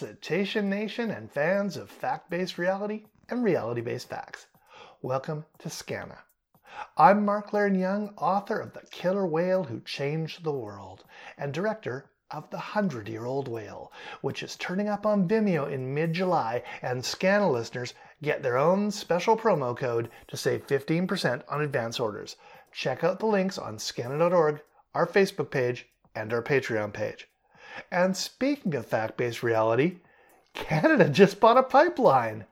Cetacean Nation and fans of fact based reality and reality based facts. Welcome to Skaana. I'm Mark Leiren-Young, author of The Killer Whale Who Changed the World and director of The Hundred Year Old Whale, which is turning up on Vimeo in mid July, and Skaana listeners get their own special promo code to save 15% on advance orders. Check out the links on skaana.org, our Facebook page, and our Patreon page. And speaking of fact based reality, Canada just bought a pipeline.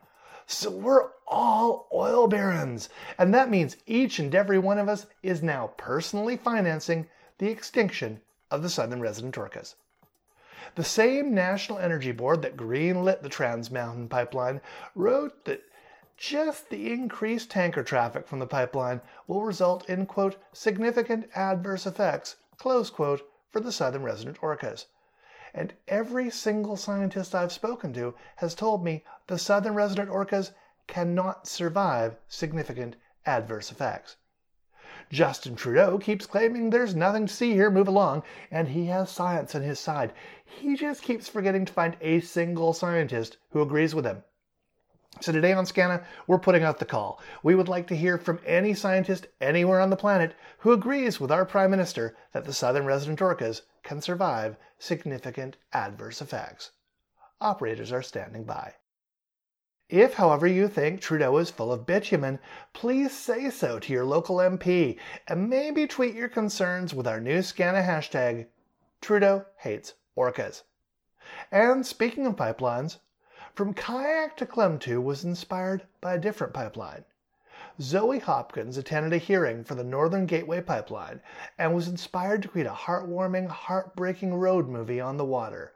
So we're all oil barons. And that means each and every one of us is now personally financing the extinction of the southern resident orcas. The same National Energy Board that greenlit the Trans Mountain Pipeline wrote that just the increased tanker traffic from the pipeline will result in, quote, significant adverse effects, close quote, for the southern resident orcas and every single scientist I've spoken to has told me the southern resident orcas cannot survive significant adverse effects. Justin Trudeau keeps claiming there's nothing to see here, move along, and he has science on his side. He just keeps forgetting to find a single scientist who agrees with him. So today on Skaana, we're putting out the call. We would like to hear from any scientist anywhere on the planet who agrees with our Prime Minister that the southern resident orcas can survive significant adverse effects. Operators are standing by. If, however, you think Trudeau is full of bitumen, please say so to your local MP and maybe tweet your concerns with our new Skaana hashtag, Trudeau hates orcas. And speaking of pipelines, From Kayak to Klemtu was inspired by a different pipeline. Zoe Hopkins attended a hearing for the Northern Gateway Pipeline and was inspired to create a heartwarming, heartbreaking road movie on the water.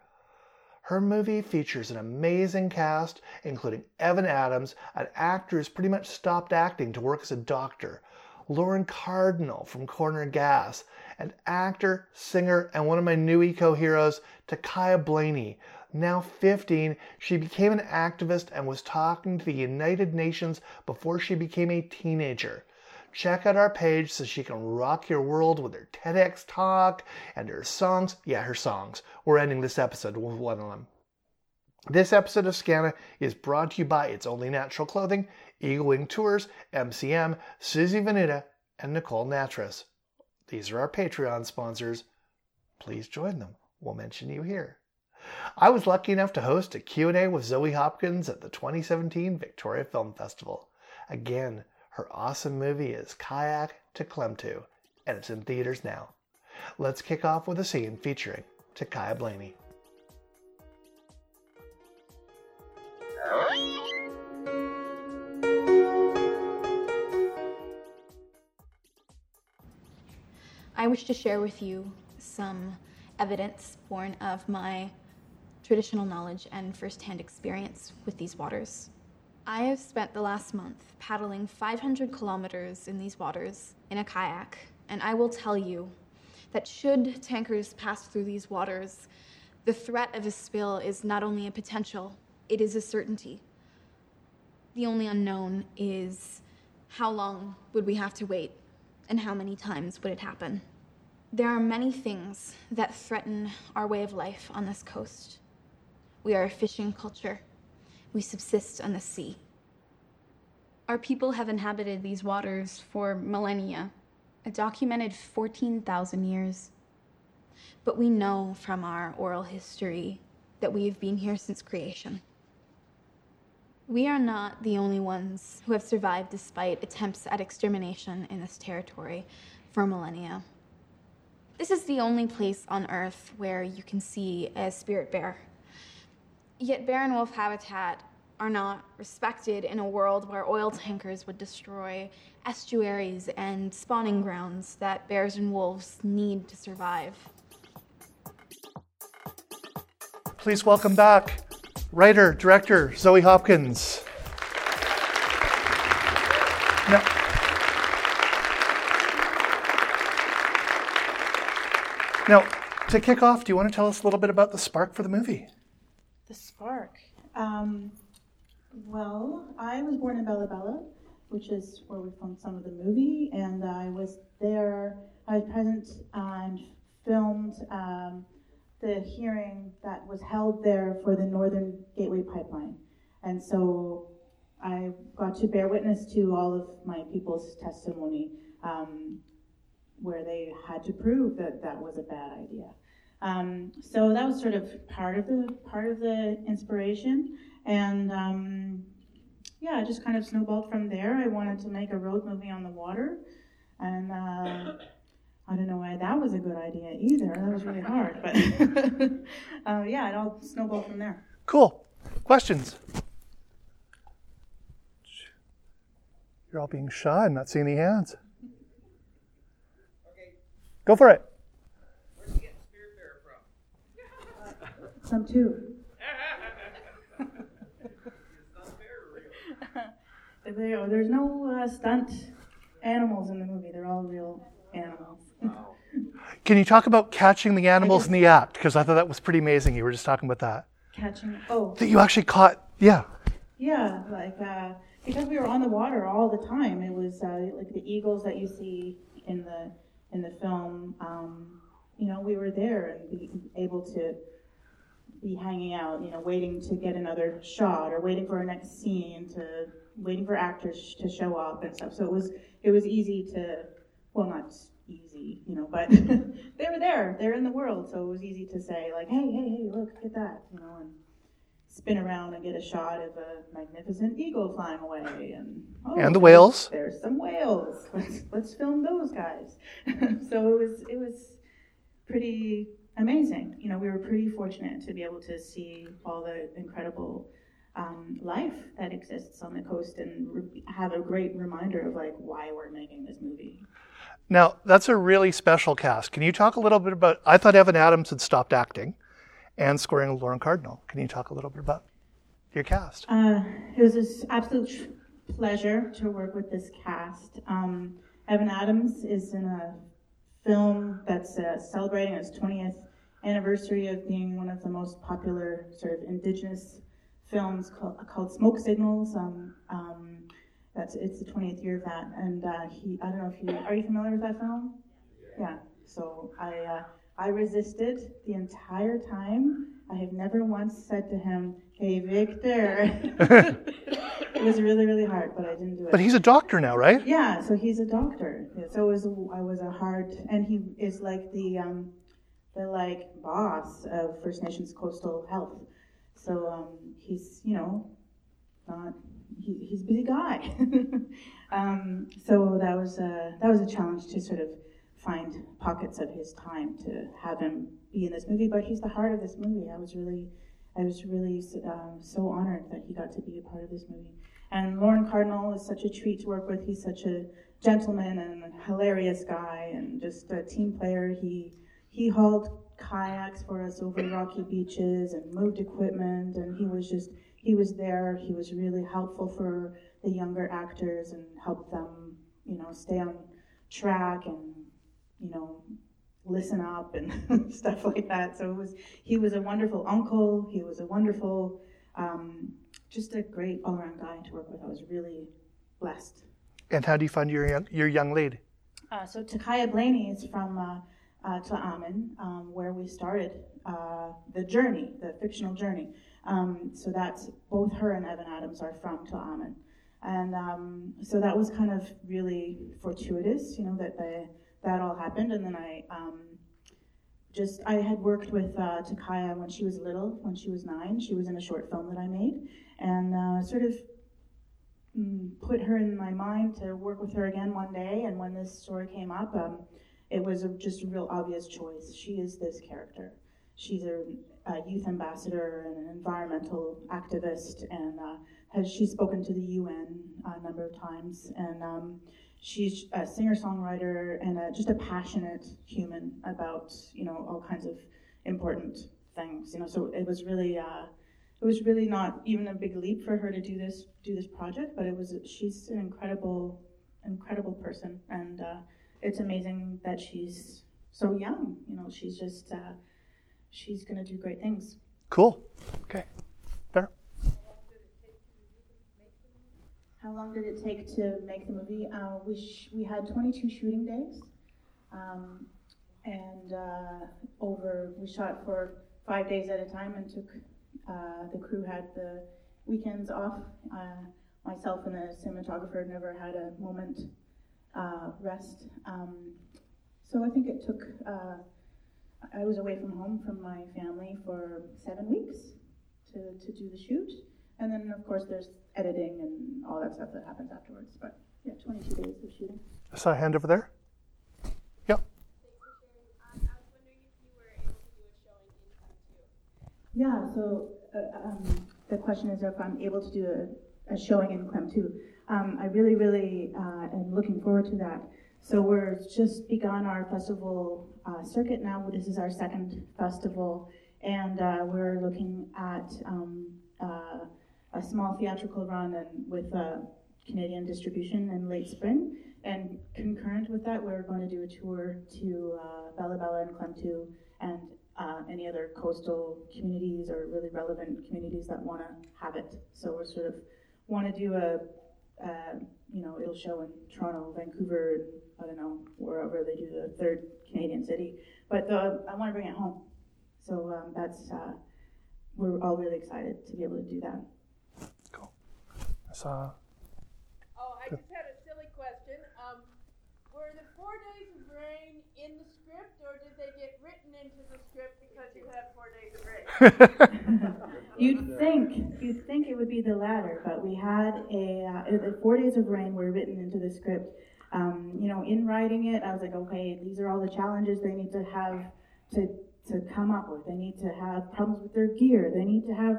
Her movie features an amazing cast, including Evan Adams, an actor who's pretty much stopped acting to work as a doctor, Lorne Cardinal from Corner Gas, and actor, singer, and one of my new eco heroes, Ta'Kaiya Blaney, now 15, she became an activist and was talking to the United Nations before she became a teenager. Check out our page so she can rock your world with her TEDx talk and her songs. Yeah, her songs. We're ending this episode with one of them. This episode of Skaana is brought to you by It's Only Natural Clothing, Eagle Wing Tours, MCM, Susie Venuta, and Nicole Natras. These are our Patreon sponsors. Please join them. We'll mention you here. I was lucky enough to host a Q&A with Zoe Hopkins at the 2017 Victoria Film Festival. Again, her awesome movie is Kayak to Klemtu, and it's in theaters now. Let's kick off with a scene featuring Ta'Kaiya Blaney. I wish to share with you some evidence born of my traditional knowledge and firsthand experience with these waters. I have spent the last month paddling 500 kilometers in these waters in a kayak, and I will tell you that should tankers pass through these waters, the threat of a spill is not only a potential, it is a certainty. The only unknown is how long would we have to wait and how many times would it happen? There are many things that threaten our way of life on this coast. We are a fishing culture. We subsist on the sea. Our people have inhabited these waters for millennia, a documented 14,000 years. But we know from our oral history that we have been here since creation. We are not the only ones who have survived despite attempts at extermination in this territory for millennia. This is the only place on Earth where you can see a spirit bear. Yet bear and wolf habitat are not respected in a world where oil tankers would destroy estuaries and spawning grounds that bears and wolves need to survive. Please welcome back writer, director Zoe Hopkins. Now, now, to kick off, do you want to tell us a little bit about the spark for the movie? The spark. Um, well, I was born in Bella Bella, which is where we filmed some of the movie, and I was there. I was present and filmed um, the hearing that was held there for the Northern Gateway Pipeline. And so I got to bear witness to all of my people's testimony um, where they had to prove that that was a bad idea. Um, so that was sort of part of the part of the inspiration, and um, yeah, it just kind of snowballed from there. I wanted to make a road movie on the water, and uh, I don't know why that was a good idea either. That was really hard, but uh, yeah, it all snowballed from there. Cool. Questions? You're all being shy. I'm not seeing any hands. Okay. Go for it. Some too. There, there's no uh, stunt animals in the movie. They're all real animals. Can you talk about catching the animals in the act? Because I thought that was pretty amazing. You were just talking about that. Catching. Oh, That you actually caught, yeah. yeah, like uh, because we were on the water all the time. It was uh, like the eagles that you see in the in the film. Um, you know, we were there and be able to be hanging out. You know, waiting to get another shot or waiting for our next scene to waiting for actors to show up and stuff. So it was it was easy to well not easy, you know, but they were there. They're in the world, so it was easy to say like, hey, hey, hey, look at that, you know, and spin around and get a shot of a magnificent eagle flying away and oh, And the whales. There's some whales. Let's let's film those guys. so it was it was pretty amazing. You know, we were pretty fortunate to be able to see all the incredible um, life that exists on the coast and re- have a great reminder of like why we're making this movie. Now, that's a really special cast. Can you talk a little bit about? I thought Evan Adams had stopped acting and scoring Lorne Cardinal. Can you talk a little bit about your cast? Uh, it was an absolute pleasure to work with this cast. Um, Evan Adams is in a film that's uh, celebrating its 20th anniversary of being one of the most popular sort of indigenous films called, called Smoke Signals. Um, um, that's it's the 20th year of that, and uh, he I don't know if you are you familiar with that film? Yeah. So I uh, I resisted the entire time. I have never once said to him, "Hey Victor." it was really really hard, but I didn't do it. But he's a doctor now, right? Yeah, so he's a doctor. So it was a, I was a hard, and he is like the um, the like boss of First Nations Coastal Health. So um, he's you know not he, he's a busy guy. um, so that was a that was a challenge to sort of find pockets of his time to have him be in this movie. But he's the heart of this movie. I was really I was really um, so honored that he got to be a part of this movie. And Lorne Cardinal is such a treat to work with. He's such a gentleman and a hilarious guy and just a team player. He he hauled kayaks for us over rocky beaches and moved equipment and he was just he was there. He was really helpful for the younger actors and helped them, you know, stay on track and you know listen up and stuff like that. So it was he was a wonderful uncle. He was a wonderful, um, just a great all around guy to work with. I was really blessed. And how do you find your young, your young lady? Uh, so Ta'Kaiya Blaney is from uh, uh, Tla'amin, um, where we started uh, the journey, the fictional journey. Um, so that's both her and Evan Adams are from Tla'amin. And um, so that was kind of really fortuitous, you know, that the, that all happened. And then I um, just, I had worked with uh, Ta'Kaiya when she was little, when she was nine. She was in a short film that I made. And uh, sort of mm, put her in my mind to work with her again one day. And when this story came up, um, it was a, just a real obvious choice. She is this character. She's a, a youth ambassador and an environmental activist, and uh, has she's spoken to the UN a number of times. And um, she's a singer-songwriter and a, just a passionate human about you know all kinds of important things. You know, so it was really. Uh, it was really not even a big leap for her to do this do this project, but it was she's an incredible incredible person, and uh, it's amazing that she's so young. You know, she's just uh, she's gonna do great things. Cool. Okay. How long did it take to make the movie? Uh, we sh- we had 22 shooting days. Um, and uh, over we shot for five days at a time and took uh, the crew had the weekends off. Uh, myself and the cinematographer never had a moment uh, rest. Um, so I think it took. Uh, I was away from home from my family for seven weeks to, to do the shoot, and then of course there's editing and all that stuff that happens afterwards. But yeah, 22 days of shooting. I saw a hand over there. Yep. Yeah, so uh, um, the question is if I'm able to do a, a showing in Klemtu. Um, I really, really uh, am looking forward to that. So we're just begun our festival uh, circuit now. This is our second festival, and uh, we're looking at um, uh, a small theatrical run and with Canadian distribution in late spring. And concurrent with that, we're going to do a tour to uh, Bella Bella and Klemtu and uh, any other coastal communities or really relevant communities that want to have it. So we're sort of want to do a, uh, you know, it'll show in Toronto, Vancouver, I don't know, wherever they do the third Canadian city. But the, I want to bring it home. So um, that's, uh, we're all really excited to be able to do that. Cool. I saw I just had a silly question. Um, were the four days of rain in the script, or did they get written into the script because you had four days of rain? you'd think you'd think it would be the latter, but we had a uh, the four days of rain were written into the script. Um, you know, in writing it, I was like, okay, these are all the challenges they need to have to to come up with. They need to have problems with their gear. They need to have,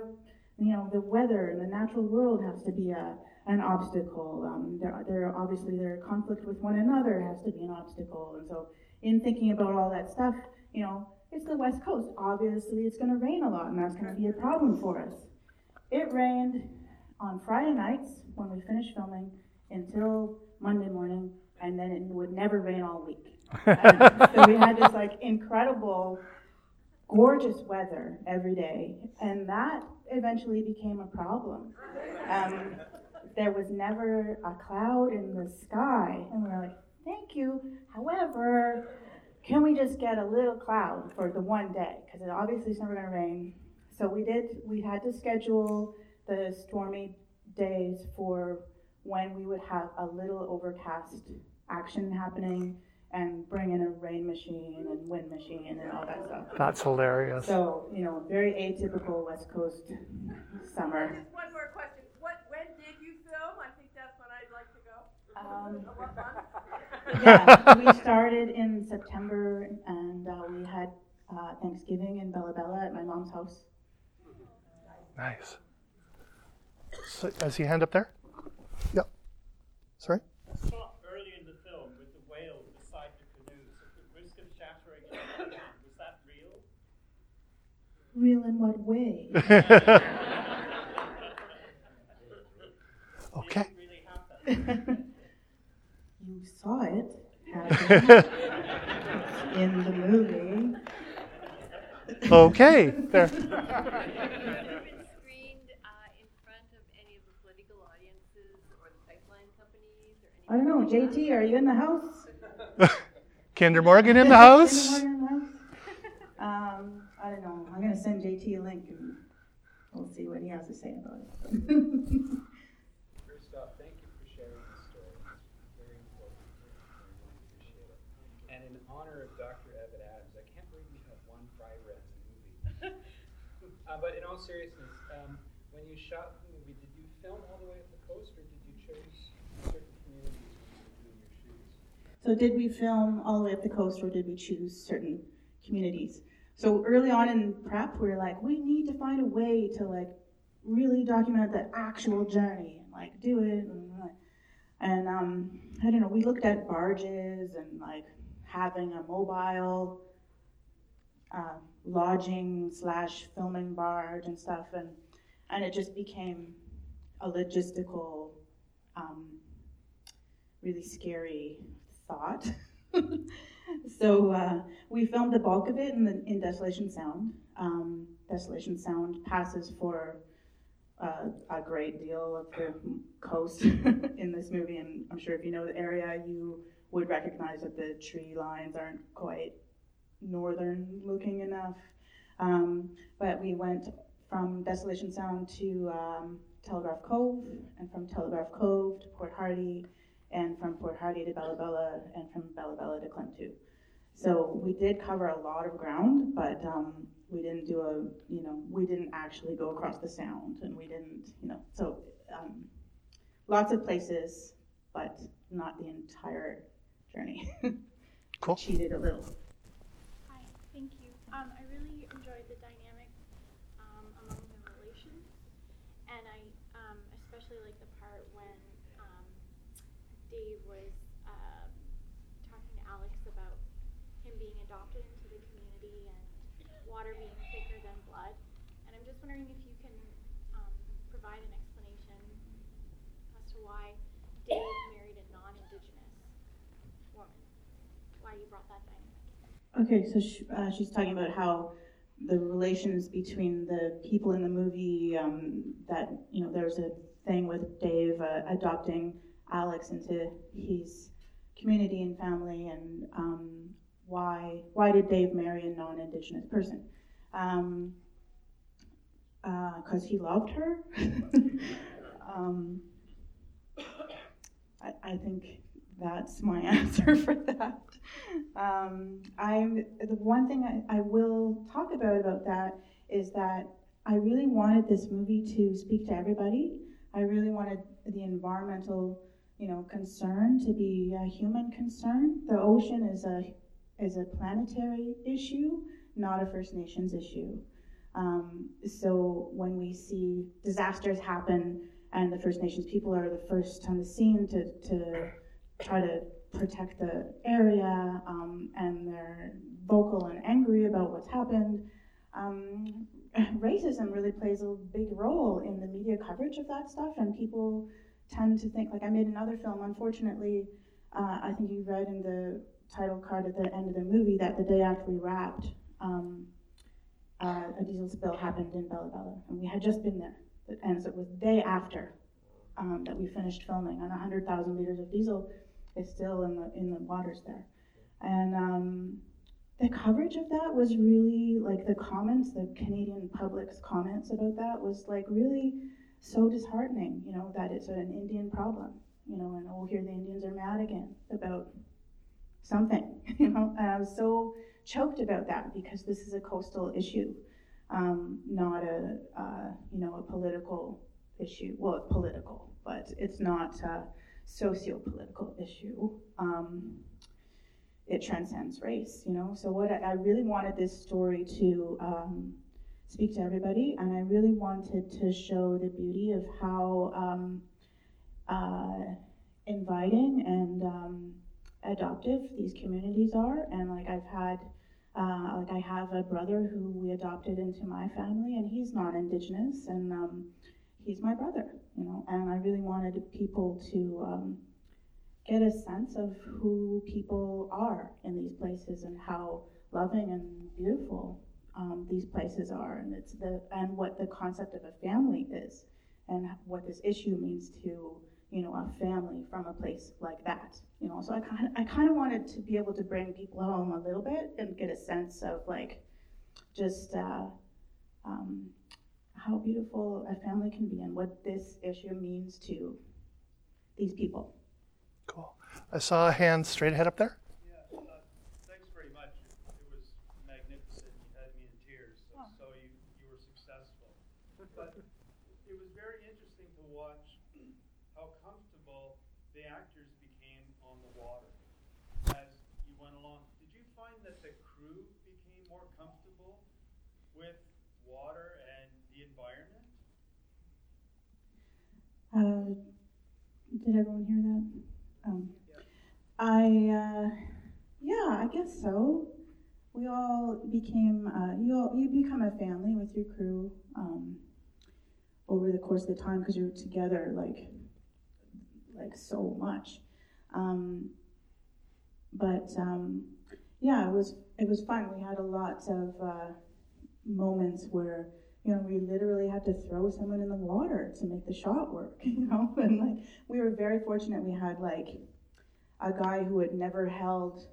you know, the weather and the natural world has to be a an obstacle. Um, there, there obviously their conflict with one another has to be an obstacle, and so in thinking about all that stuff, you know, it's the West Coast. Obviously, it's going to rain a lot, and that's going to be a problem for us. It rained on Friday nights when we finished filming until Monday morning, and then it would never rain all week. so we had this like incredible, gorgeous weather every day, and that eventually became a problem. Um, there was never a cloud in the sky. And we are like, thank you. However, can we just get a little cloud for the one day? Because it obviously is never going to rain. So we did, we had to schedule the stormy days for when we would have a little overcast action happening and bring in a rain machine and wind machine and all that stuff. That's hilarious. So, you know, very atypical West Coast summer. Just one more question. What, when did you film? I think that's when I'd like to go. Um, what month? yeah, we started in September, and uh, we had uh, Thanksgiving in Bella Bella at my mom's house. Nice. So, is he hand up there? Yep. Sorry. Saw early in the film with the whale beside the canoe, so the risk of shattering. Was that real? Real in what way? okay. You saw it in the movie. Okay, there. I don't know, JT, are you in the house? Kinder Morgan in the house? in the house? Um, I don't know. I'm going to send JT a link and we'll see what he has to say about it. First off, thank you for sharing the story. It's very important. I appreciate it. And in honor of Dr. Evan Adams, I can't believe you have one fry red movie. Uh, but in all seriousness, um, when you shot the movie, did you film all the way up the coast, or did you choose certain communities when you were doing your shoots? So did we film all the way up the coast, or did we choose certain communities? So early on in prep, we were like, we need to find a way to like really document the actual journey and like do it. And, and um, I don't know, we looked at barges and like having a mobile uh, lodging slash filming barge and stuff, and and it just became a logistical, um, really scary thought. so uh, we filmed the bulk of it in, the, in Desolation Sound. Um, Desolation Sound passes for uh, a great deal of the coast in this movie, and I'm sure if you know the area, you would recognize that the tree lines aren't quite northern looking enough. Um, but we went from Desolation Sound to um, Telegraph Cove, and from Telegraph Cove to Port Hardy, and from Port Hardy to Bella Bella, and from Bella Bella to Klemtu. So we did cover a lot of ground, but um, we didn't do a, you know, we didn't actually go across the sound, and we didn't, you know, so um, lots of places, but not the entire journey. Cool. Cheated a little. Hi, thank you. Um, I really enjoyed the dynamic um, among the relations, and I um, especially like the part when um, Dave was um, talking to Alex about him being adopted into the community and water being thicker than blood. And I'm just wondering if you can um, provide an explanation as to why Dave married a non-Indigenous woman. Why you brought that dynamic. Okay, so uh, she's talking about how the relations between the people in the movie um, that you know there's a thing with Dave uh, adopting Alex into his community and family, and um, why why did Dave marry a non-Indigenous person? Um, because he loved her. um, I, I think that's my answer for that. Um, I'm the one thing I, I will talk about about that is that I really wanted this movie to speak to everybody. I really wanted the environmental, you know, concern to be a human concern. The ocean is a is a planetary issue, not a First Nations issue. Um, so when we see disasters happen and the First Nations people are the first on the scene to, to try to protect the area um, and they're vocal and angry about what's happened, um, racism really plays a big role in the media coverage of that stuff. And people tend to think, like, I made another film, unfortunately, uh, I think you read in the title card at the end of the movie that the day after we wrapped, um, uh, a diesel spill happened in Bella Bella, and we had just been there. And so it was the day after um, that we finished filming, and 100,000 liters of diesel is still in the in the waters there. And um, the coverage of that was really like the comments, the Canadian public's comments about that was like really so disheartening. You know that it's an Indian problem. You know, and oh, here the Indians are mad again about something. You know, and I was so choked about that because this is a coastal issue, um, not a uh, you know a political issue. Well, it's political, but it's not a socio-political issue. Um, it transcends race, you know. So what I, I really wanted this story to um, speak to everybody, and I really wanted to show the beauty of how um, uh, inviting and um, adoptive these communities are, and like I've had. Uh, like I have a brother who we adopted into my family, and he's non-indigenous, and um, he's my brother, you know. And I really wanted people to um, get a sense of who people are in these places and how loving and beautiful um, these places are, and it's the and what the concept of a family is, and what this issue means to you know a family from a place like that. You know, so I kind I kind of wanted to be able to bring people home a little bit and get a sense of like just. Uh, um, how beautiful a family can be and what this issue means to these people. Cool. I saw a hand straight ahead up there. Yeah, uh, thanks very much. It, it was magnificent. You had me in tears, so, Oh. so you, you were successful. But it was very interesting to watch how comfortable the actors became on the water as you went along. Did you find that the crew became more comfortable with water and the environment? Uh, did everyone hear that? Um, I, uh, yeah, I guess so. We all became, uh, you, all, you become a family with your crew um, over the course of the time because you're together like, like so much. Um, but um, yeah, it was it was fun. We had a lot of uh, moments where you know we literally had to throw someone in the water to make the shot work. You know, and like we were very fortunate. We had like a guy who had never held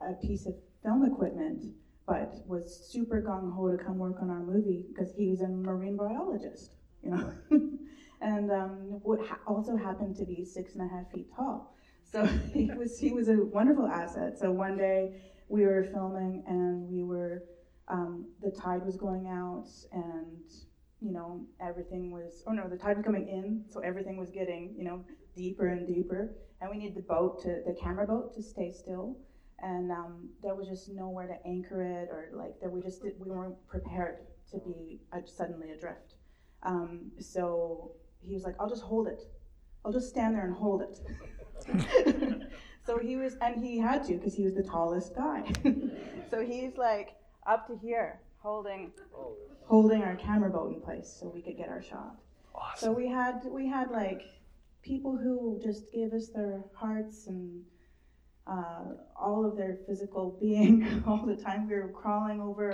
a piece of film equipment, but was super gung ho to come work on our movie because he's a marine biologist, you know, and um, would ha- also happened to be six and a half feet tall. So he was he was a wonderful asset. So one day we were filming and we were um, the tide was going out and you know everything was oh no the tide was coming in so everything was getting you know deeper and deeper. And we needed the boat to the camera boat to stay still. And um, there was just nowhere to anchor it or like that we just did, we weren't prepared to be uh, suddenly adrift. Um, so he was like i'll just hold it. I'll just stand there and hold it. So he was and he had to because he was the tallest guy. So he's like up to here holding holding our camera boat in place so we could get our shot Awesome. so we had we had like people who just gave us their hearts and uh, all of their physical being all the time. We were crawling over.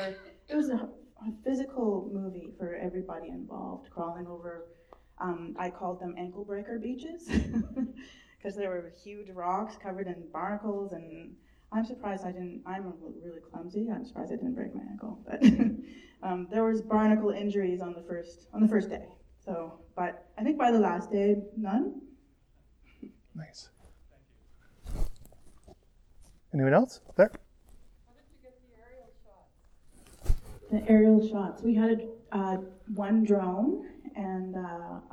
It was a, a physical movie for everybody involved. Crawling over. Um, I called them ankle breaker beaches because there were huge rocks covered in barnacles and. I'm surprised I didn't. I'm really clumsy. I'm surprised I didn't break my ankle. But um, there was barnacle injuries on the first on the first day. So, but I think by the last day, none. Nice. Thank you. Anyone else? There? How did you get the aerial shots. The aerial shots. We had uh, one drone, and uh,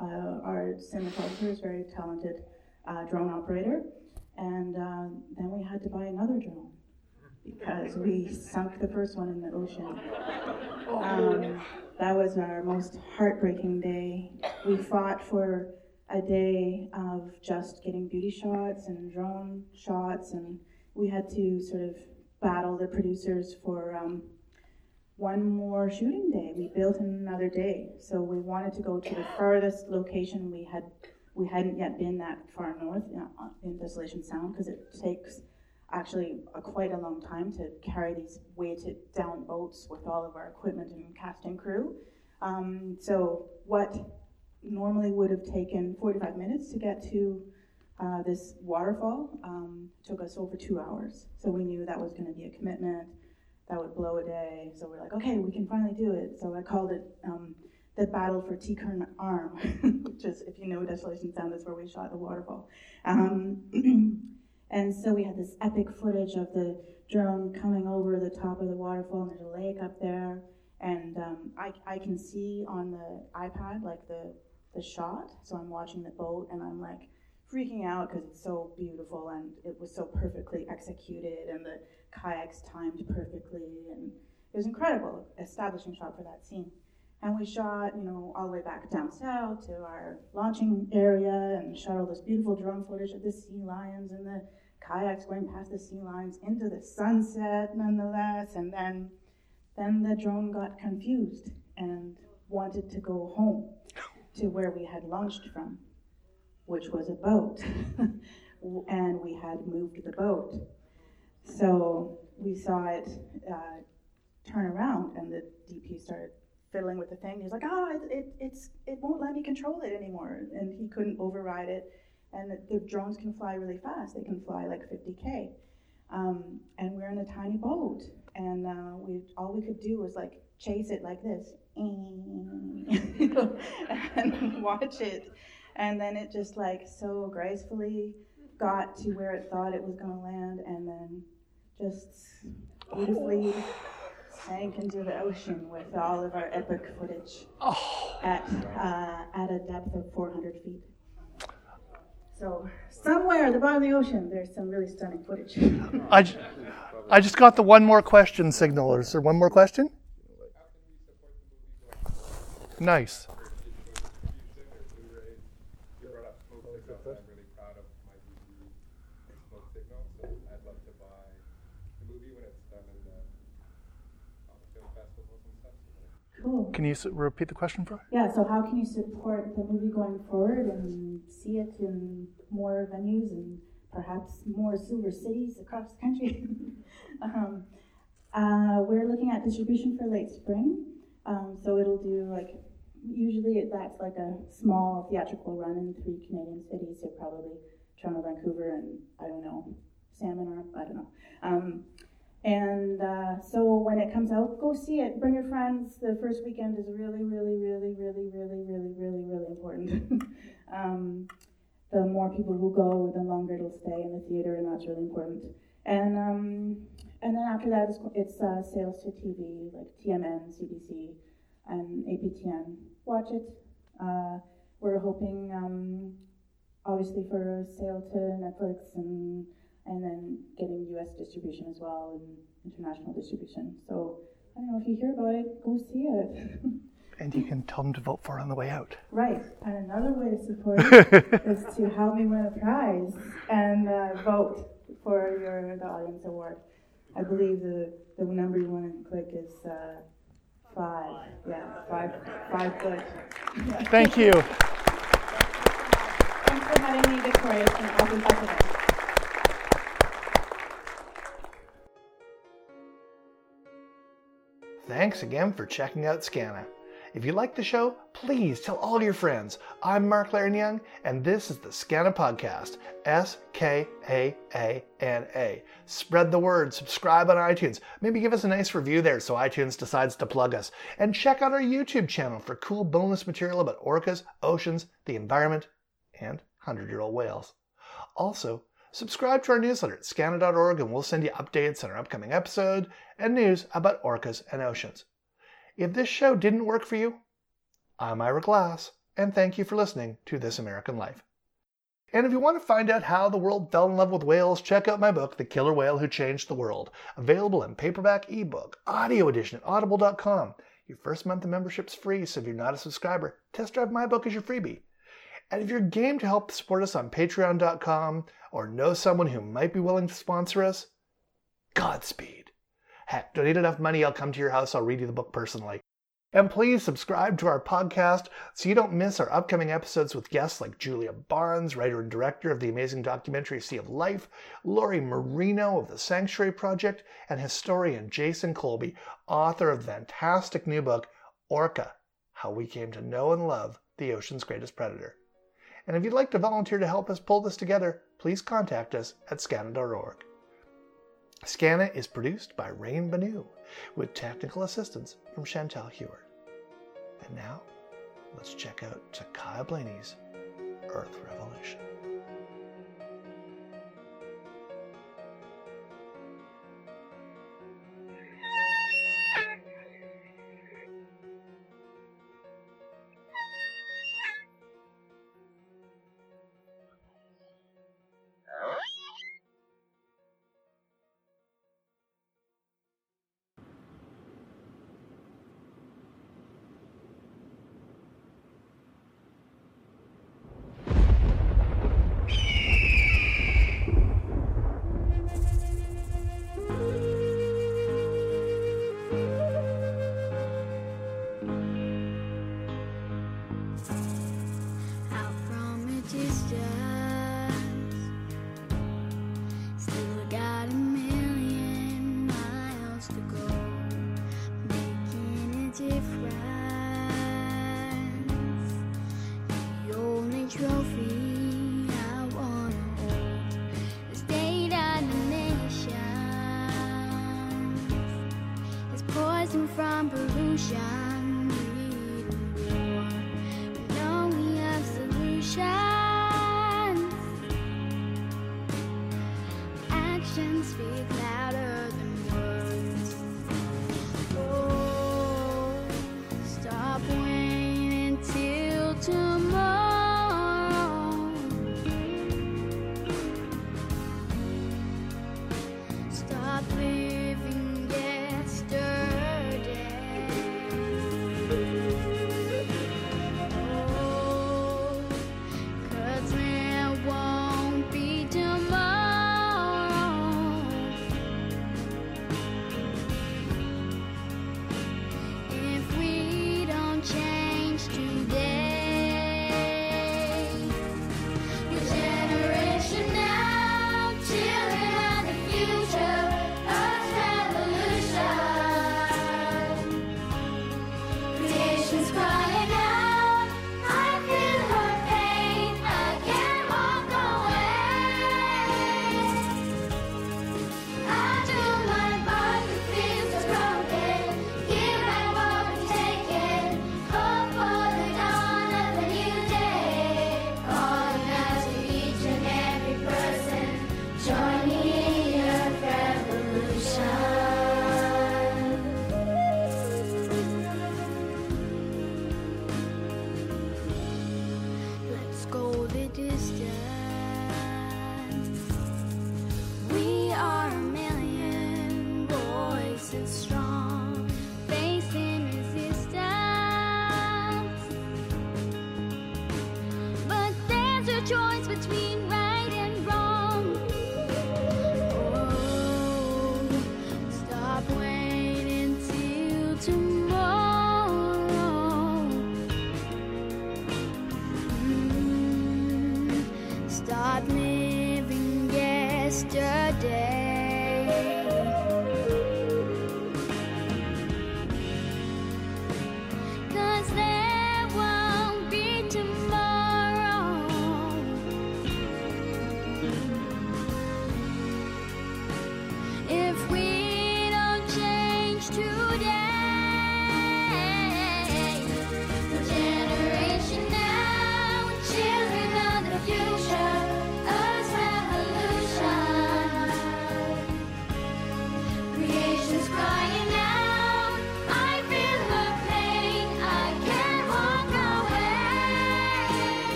uh, our cinematographer is very talented uh, drone operator. And uh, then we had to buy another drone because we sunk the first one in the ocean. Um, that was our most heartbreaking day. We fought for a day of just getting beauty shots and drone shots, and we had to sort of battle the producers for um, one more shooting day. We built another day, so we wanted to go to the furthest location we had. We hadn't yet been that far north in, in Desolation Sound because it takes actually a, quite a long time to carry these weighted down boats with all of our equipment and casting crew. Um, so what normally would have taken 45 minutes to get to uh, this waterfall um, took us over two hours. So we knew that was going to be a commitment that would blow a day. So we're like, okay, we can finally do it. So I called it um, the Battle for Tikern Arm, which is, if you know Desolation Sound, that's where we shot the waterfall. Um, and so we had this epic footage of the drone coming over the top of the waterfall, and there's a lake up there. And um, I, I can see on the iPad like the the shot. So I'm watching the boat and I'm like freaking out because it's so beautiful and it was so perfectly executed and the kayaks timed perfectly and it was incredible establishing shot for that scene. And we shot, you know, all the way back down south to our launching area and shot all this beautiful drone footage of the sea lions and the kayaks going past the sea lions into the sunset nonetheless. And then then the drone got confused and wanted to go home to where we had launched from, which was a boat. and we had moved the boat. So we saw it uh, turn around, and the DP started fiddling with the thing. He's like, "Oh, it, it, it's it won't let me control it anymore," and he couldn't override it. And the, drones can fly really fast; they can fly like 50k. Um, and we're in a tiny boat, and uh, we all we could do was like chase it like this, and watch it, and then it just like so gracefully got to where it thought it was going to land, and then just beautifully sank into the ocean with all of our epic footage at uh, at a depth of 400 feet. So somewhere at the bottom of the ocean, there's some really stunning footage. I, j- I just got the one more question signal. Is there one more question? Nice. You brought up smoke signals. I'm really proud of my DVD smoke signal. So I'd love to buy the movie when it's done in the all the film festivals and stuff. So Cool. Can you repeat the question for? Yeah, so how can you support the movie going forward and see it in more venues and perhaps more silver cities across the country? um, uh, we're looking at distribution for late spring. Um, so it'll do like, usually that's like a small theatrical run in three Canadian cities, so probably Toronto, Vancouver, and I don't know, Salmon or I don't know. Um, And uh, so when it comes out, go see it. Bring your friends. The first weekend is really, really, really, really, really, really, really, really important. um, the more people who go, the longer it'll stay in the theater, and that's really important. And um, and then after that, it's, it's uh, sales to TV, like TMN, CBC, and APTN. Watch it. Uh, we're hoping, um, obviously, for a sale to Netflix and and then getting U.S. distribution as well and international distribution. So I don't know if you hear about it, go see it. And you can tell them to vote for it on the way out. right. And another way to support is to help me win a prize and uh, vote for your the audience award. I believe the the number you want to click is uh, five. Yeah, five five. Yeah. Thank you. Thanks for having me, Victoria. It's been awesome talking Thanks again for checking out Skaana. If you like the show, please tell all your friends. I'm Mark Leiren-Young, and this is the Skaana Podcast. S K A A N A. Spread the word, subscribe on iTunes, maybe give us a nice review there so iTunes decides to plug us, and check out our YouTube channel for cool bonus material about orcas, oceans, the environment, and 100 year old whales. Also, subscribe to our newsletter at skaana.org and we'll send you updates on our upcoming episode and news about orcas and oceans. If this show didn't work for you, I'm Ira Glass, and thank you for listening to This American Life. And if you want to find out how the world fell in love with whales, check out my book, The Killer Whale Who Changed the World, available in paperback, ebook, audio edition at audible.com. Your first month of membership's free, so if you're not a subscriber, test drive my book as your freebie. And if you're game to help support us on patreon.com or know someone who might be willing to sponsor us, Godspeed. Heck, donate enough money, I'll come to your house, I'll read you the book personally. And please subscribe to our podcast so you don't miss our upcoming episodes with guests like Julia Barnes, writer and director of the amazing documentary Sea of Life, Lori Marino of the Sanctuary Project, and historian Jason Colby, author of the fantastic new book, Orca How We Came to Know and Love the Ocean's Greatest Predator. And if you'd like to volunteer to help us pull this together, please contact us at skaana.org. Skaana is produced by Rain Banu with technical assistance from Chantel Heward. And now, let's check out Ta'Kaiya Blaney's Earth Revolution.